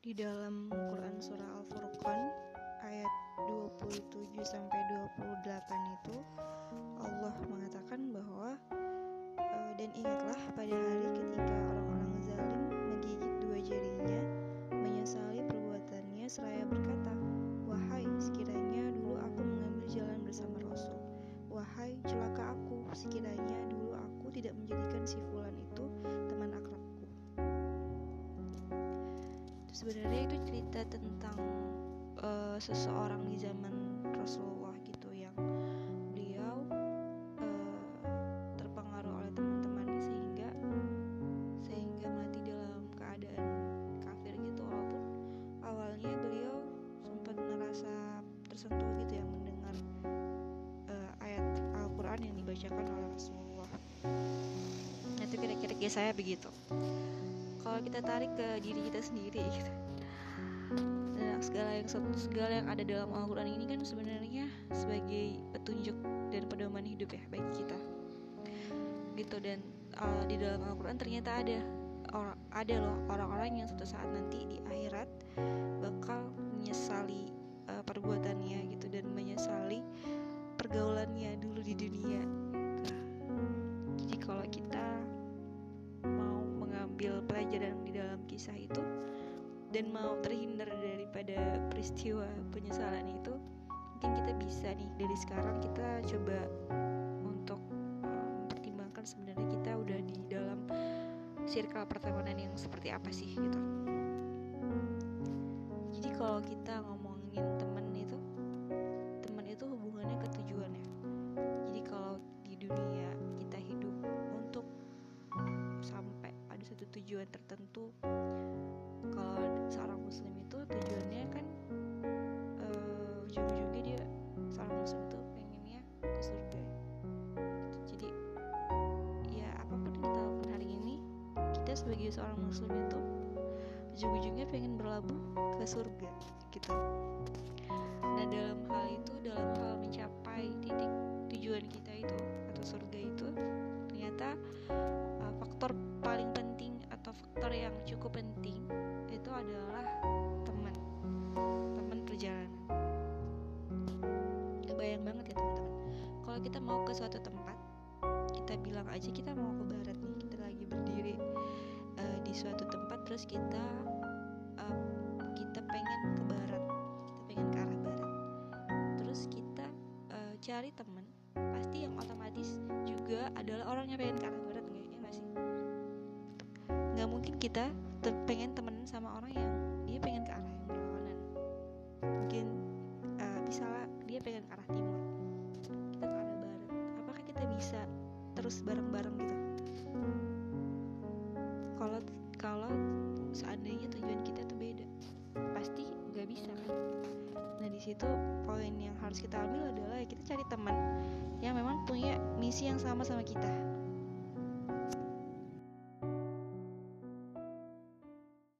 di dalam Quran surah Al-Furqan ayat 27 sampai sebenarnya itu cerita tentang uh, seseorang di zaman Rasulullah gitu yang beliau uh, terpengaruh oleh teman-teman sehingga sehingga mati dalam keadaan kafir gitu. Walaupun awalnya beliau sempat merasa tersentuh gitu ya mendengar uh, ayat Al-Quran yang dibacakan oleh Rasulullah. Nah itu kira-kira saya begitu kalau kita tarik ke diri kita sendiri gitu. Segala yang segala yang ada dalam Al-Quran ini kan sebenarnya sebagai petunjuk dan pedoman hidup ya bagi kita. Gitu dan uh, di dalam Al-Quran ternyata ada orang ada loh orang-orang yang suatu saat nanti di akhirat bakal menyesali uh, perbuatannya kisah itu dan mau terhindar daripada peristiwa penyesalan itu mungkin kita bisa nih dari sekarang kita coba untuk mempertimbangkan sebenarnya kita udah di dalam circle pertemanan yang seperti apa sih gitu. Jadi kalau kita ngomongin tujuan tertentu. Kalau seorang muslim itu tujuannya kan uh, ujung-ujungnya dia seorang muslim tuh pengennya ke surga. Jadi ya apa pun kita lakukan hari ini kita sebagai seorang muslim itu ujung-ujungnya pengen berlabuh ke surga gitu. Nah dalam hal itu dalam hal mencapai titik tujuan kita itu atau surga penting itu adalah teman. Teman perjalanan. Kebayang banget ya teman-teman. Kalau kita mau ke suatu tempat kita bilang aja kita mau ke barat nih kita lagi berdiri uh, di suatu tempat terus kita uh, kita pengen ke barat kita pengen ke arah barat. Terus kita uh, cari teman pasti yang otomatis juga adalah orang yang pengen ke arah barat nggak ya sih? Nggak mungkin kita te pengen temenan sama orang yang dia pengen ke arah yang berlawanan. Mungkin uh, misalnya dia pengen ke arah timur. Kita ke arah barat apakah kita bisa terus bareng-bareng gitu? Kalau kalau seandainya tujuan kita tuh beda pasti nggak bisa kan? Nah di situ poin yang harus kita ambil adalah kita cari teman yang memang punya misi yang sama sama kita